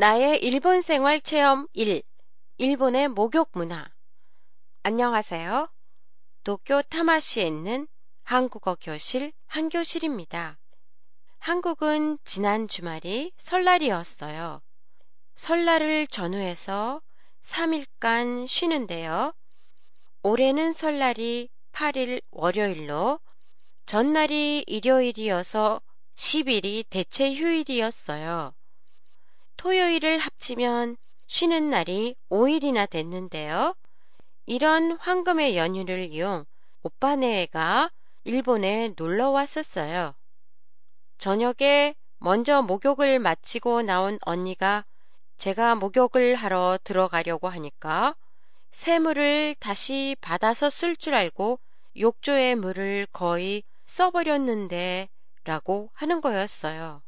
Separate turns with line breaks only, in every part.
나의 일본 생활 체험 1. 일본의 목욕 문화. 안녕하세요. 도쿄 타마시에 있는 한국어 교실 한교실입니다. 한국은 지난 주말이 설날이었어요. 설날을 전후해서 3일간 쉬는데요. 올해는 설날이 8일 월요일로 전날이 일요일이어서 10일이 대체 휴일이었어요. 토요일을 합치면 쉬는 날이 5일이나 됐는데요. 이런 황금의 연휴를 이용 오빠네가 일본에 놀러 왔었어요. 저녁에 먼저 목욕을 마치고 나온 언니가 제가 목욕을 하러 들어가려고 하니까 새물을 다시 받아서 쓸 줄 알고 욕조의 물을 거의 써버렸는데 라고 하는 거였어요.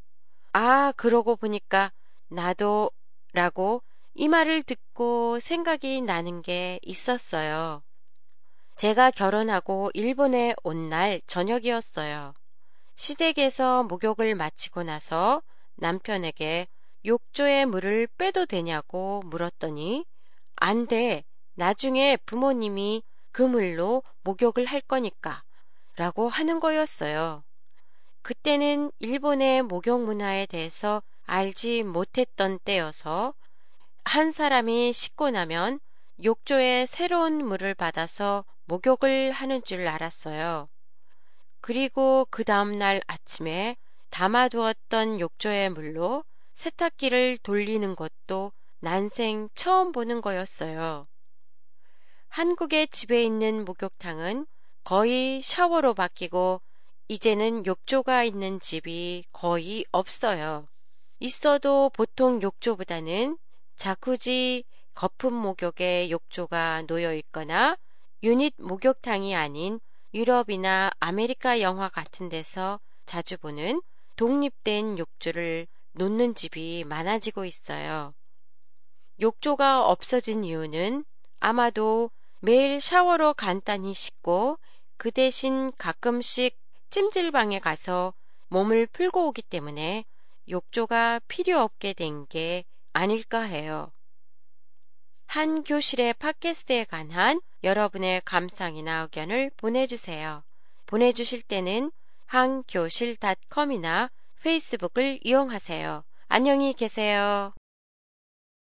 아, 그러고 보니까 나도 라고 이 말을 듣고 생각이 나는 게 있었어요. 제가 결혼하고 일본에 온 날 저녁이었어요. 시댁에서 목욕을 마치고 나서 남편에게 욕조에 물을 빼도 되냐고 물었더니 안 돼. 나중에 부모님이 그 물로 목욕을 할 거니까 라고 하는 거였어요. 그때는 일본의 목욕 문화에 대해서 알지 못했던 때여서 한 사람이 씻고 나면 욕조에 새로운 물을 받아서 목욕을 하는 줄 알았어요. 그리고 그 다음날 아침에 담아두었던 욕조의 물로 세탁기를 돌리는 것도 난생 처음 보는 거였어요. 한국의 집에 있는 목욕탕은 거의 샤워로 바뀌고 이제는 욕조가 있는 집이 거의 없어요. 있어도 보통 욕조보다는 자쿠지 거품 목욕의 욕조가 놓여 있거나 유닛 목욕탕이 아닌 유럽이나 아메리카 영화 같은 데서 자주 보는 독립된 욕조를 놓는 집이 많아지고 있어요. 욕조가 없어진 이유는 아마도 매일 샤워로 간단히 씻고 그 대신 가끔씩 찜질방에 가서 몸을 풀고 오기 때문에 욕조가 필요 없게 된 게 아닐까 해요. 한 교실의 팟캐스트에 관한 여러분의 감상이나 의견을 보내주세요. 보내주실 때는 한교실닷컴이나 페이스북을 이용하세요. 안녕히 계세요.